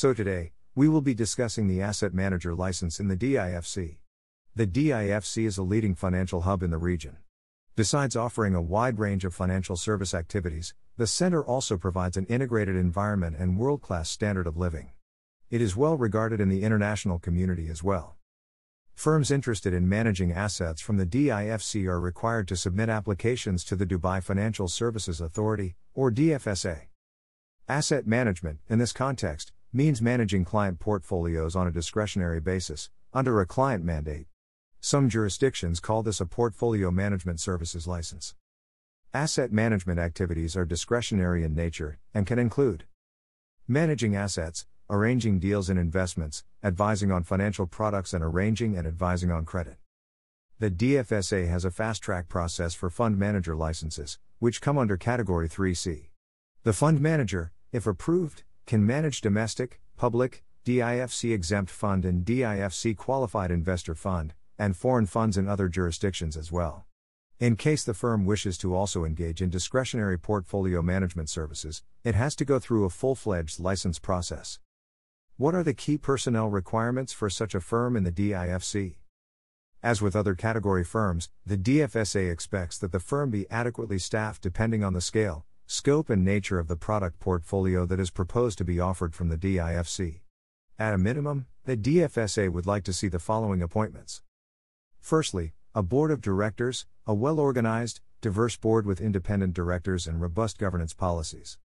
So today, we will be discussing the asset manager license in the DIFC. The DIFC is a leading financial hub in the region. Besides offering a wide range of financial service activities, the center also provides an integrated environment and world class standard of living. It is well regarded in the international community as well. Firms interested in managing assets from the DIFC are required to submit applications to the Dubai Financial Services Authority, or DFSA. Asset management, in this context, means managing client portfolios on a discretionary basis, under a client mandate. Some jurisdictions call this a portfolio management services license. Asset management activities are discretionary in nature and can include managing assets, arranging deals and investments, advising on financial products, and arranging and advising on credit. The DFSA has a fast track process for fund manager licenses, which come under Category 3C. The fund manager, if approved, can manage domestic, public, DIFC exempt fund and DIFC qualified investor fund, and foreign funds in other jurisdictions as well. In case the firm wishes to also engage in discretionary portfolio management services, it has to go through a full fledged license process. What are the key personnel requirements for such a firm in the DIFC? As with other category firms, the DFSA expects that the firm be adequately staffed depending on the scale, scope, and nature of the product portfolio that is proposed to be offered from the DIFC. At a minimum, the DFSA would like to see the following appointments. Firstly, a board of directors, a well organized, diverse board with independent directors and robust governance policies.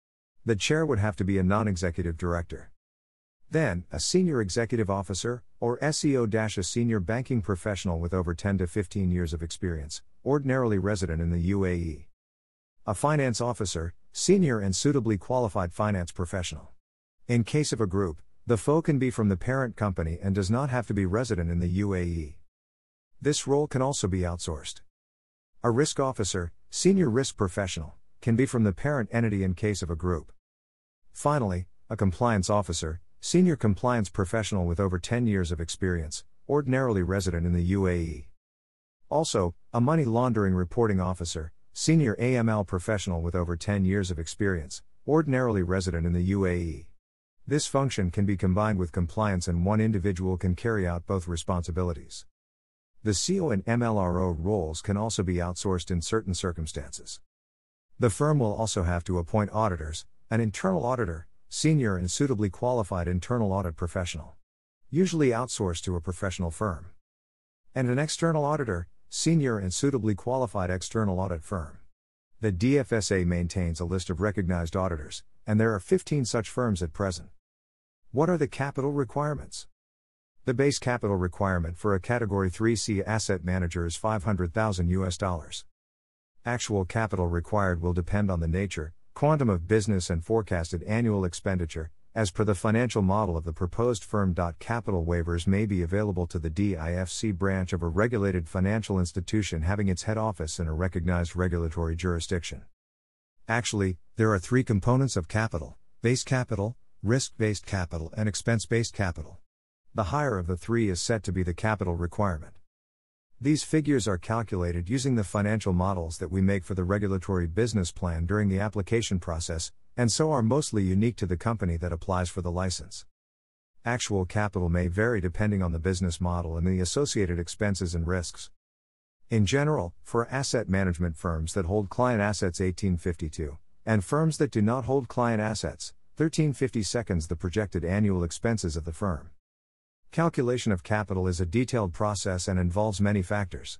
The chair would have to be a non executive director. Then, a senior executive officer, or SEO a senior banking professional with over 10 to 15 years of experience, ordinarily resident in the UAE. A finance officer, senior and suitably qualified finance professional. In case of a group, the FO can be from the parent company and does not have to be resident in the UAE. This role can also be outsourced. A risk officer, senior risk professional, can be from the parent entity in case of a group. Finally, a compliance officer, Senior compliance professional with over 10 years of experience, ordinarily resident in the UAE. Also, a money laundering reporting officer, senior AML professional with over 10 years of experience, ordinarily resident in the UAE. This function can be combined with compliance and one individual can carry out both responsibilities. The CO and MLRO roles can also be outsourced in certain circumstances. The firm will also have to appoint auditors, an internal auditor, senior and suitably qualified internal audit professional. Usually outsourced to a professional firm. And an external auditor, senior and suitably qualified external audit firm. The DFSA maintains a list of recognized auditors, and there are 15 such firms at present. What are the capital requirements? The base capital requirement for a category 3C asset manager is 500,000 US dollars. Actual capital required will depend on the nature, quantum of business and forecasted annual expenditure, as per the financial model of the proposed firm. Capital waivers may be available to the DIFC branch of a regulated financial institution having its head office in a recognized regulatory jurisdiction. Actually, there are three components of capital base capital, risk based capital, and expense based capital. The higher of the three is set to be the capital requirement. These figures are calculated using the financial models that we make for the regulatory business plan during the application process, and so are mostly unique to the company that applies for the license. Actual capital may vary depending on the business model and the associated expenses and risks. In general, for asset management firms that hold client assets 1852, and firms that do not hold client assets, 1350 seconds the projected annual expenses of the firm. Calculation of capital is a detailed process and involves many factors.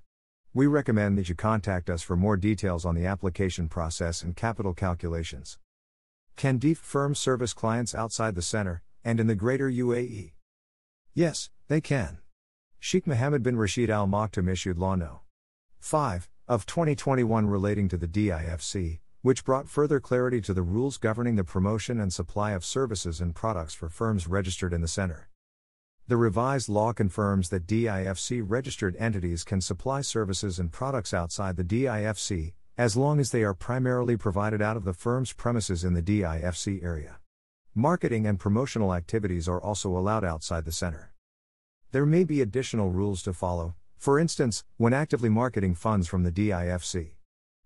We recommend that you contact us for more details on the application process and capital calculations. Can firms service clients outside the center and in the greater UAE? Yes, they can. Sheikh Mohammed bin Rashid Al Maktoum issued Law No. 5 of 2021 relating to the DIFC, which brought further clarity to the rules governing the promotion and supply of services and products for firms registered in the center. The revised law confirms that DIFC registered entities can supply services and products outside the DIFC, as long as they are primarily provided out of the firm's premises in the DIFC area. Marketing and promotional activities are also allowed outside the center. There may be additional rules to follow, for instance, when actively marketing funds from the DIFC.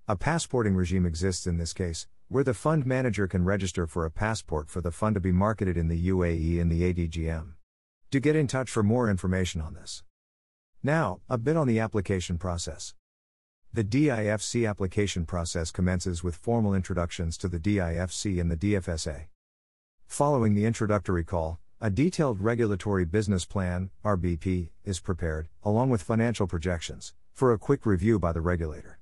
A passporting regime exists in this case, where the fund manager can register for a passport for the fund to be marketed in the UAE and the ADGM. Do get in touch for more information on this. Now, a bit on the application process. The DIFC application process commences with formal introductions to the DIFC and the DFSA. Following the introductory call, a detailed regulatory business plan, RBP, is prepared, along with financial projections, for a quick review by the regulator.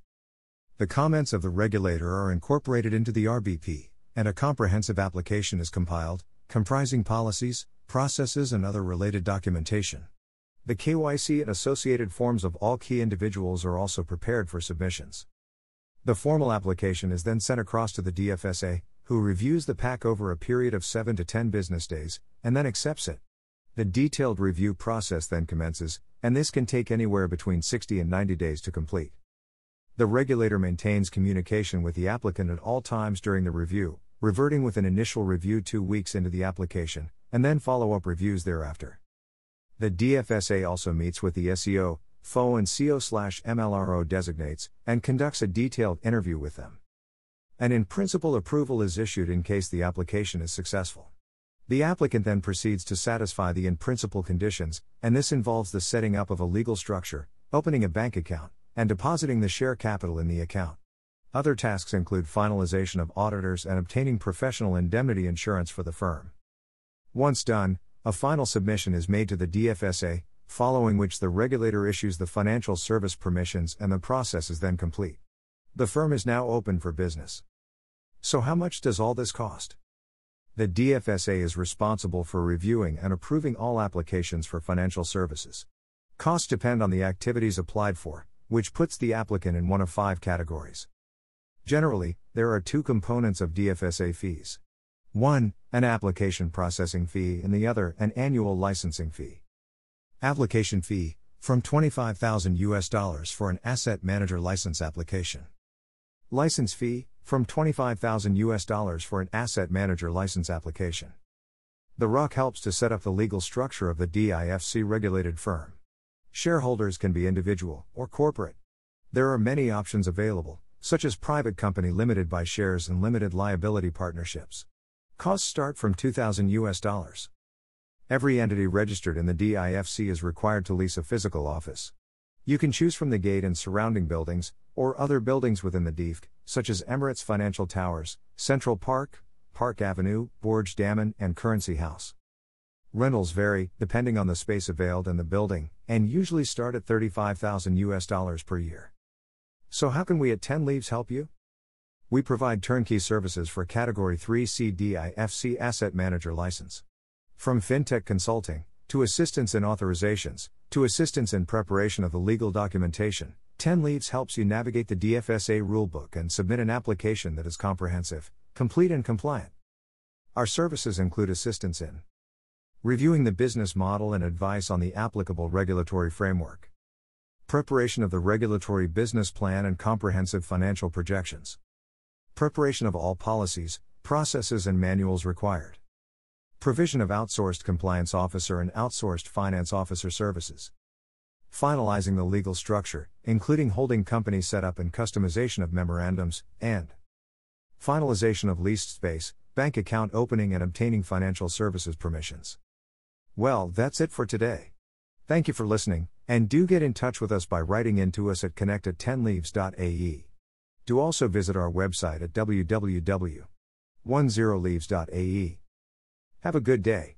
The comments of the regulator are incorporated into the RBP, and a comprehensive application is compiled, comprising policies, processes, and other related documentation. The KYC and associated forms of all key individuals are also prepared for submissions. The formal application is then sent across to the DFSA, who reviews the pack over a period of 7 to 10 business days, and then accepts it. The detailed review process then commences, and this can take anywhere between 60 and 90 days to complete. The regulator maintains communication with the applicant at all times during the review, reverting with an initial review two weeks into the application, and then follow up reviews thereafter. The DFSA also meets with the SEO, FO and CO MLRO designates, and conducts a detailed interview with them. An in principle approval is issued in case the application is successful. The applicant then proceeds to satisfy the in principle conditions, and this involves the setting up of a legal structure, opening a bank account, and depositing the share capital in the account. Other tasks include finalization of auditors and obtaining professional indemnity insurance for the firm. Once done, a final submission is made to the DFSA, following which the regulator issues the financial service permissions and the process is then complete. The firm is now open for business. So, how much does all this cost? The DFSA is responsible for reviewing and approving all applications for financial services. Costs depend on the activities applied for, which puts the applicant in one of five categories. Generally, there are two components of DFSA fees. One, an application processing fee, and the other, an annual licensing fee. Application fee, from 25,000 US dollars for an asset manager license application. License fee, from 25,000 US dollars for an asset manager license application. The ROC helps to set up the legal structure of the DIFC regulated firm. Shareholders can be individual or corporate. There are many options available, such as private company limited by shares and limited liability partnerships. Costs start from 2000 US dollars. Every entity registered in the DIFC is required to lease a physical office. You can choose from the gate and surrounding buildings, or other buildings within the DIFC, such as Emirates Financial Towers, Central Park, Park Avenue, Burj Daman, and Currency House. Rentals vary, depending on the space availed and the building, and usually start at 35,000 US dollars per year. So, how can we at 10 Leaves help you? We provide turnkey services for Category 3C DIFC Asset Manager license. From fintech consulting, to assistance in authorizations, to assistance in preparation of the legal documentation, 10 Leaves helps you navigate the DFSA rulebook and submit an application that is comprehensive, complete, and compliant. Our services include assistance in reviewing the business model and advice on the applicable regulatory framework, preparation of the regulatory business plan and comprehensive financial projections Preparation of all policies, processes, and manuals required. Provision of outsourced compliance officer and outsourced finance officer services. Finalizing the legal structure, including holding company setup and customization of memorandums, and finalization of leased space, bank account opening, and obtaining financial services permissions. Well, that's it for today. Thank you for listening, and do get in touch with us by writing in to us at connect at 10leaves.ae. Do also visit our website at www.10leaves.ae. Have a good day.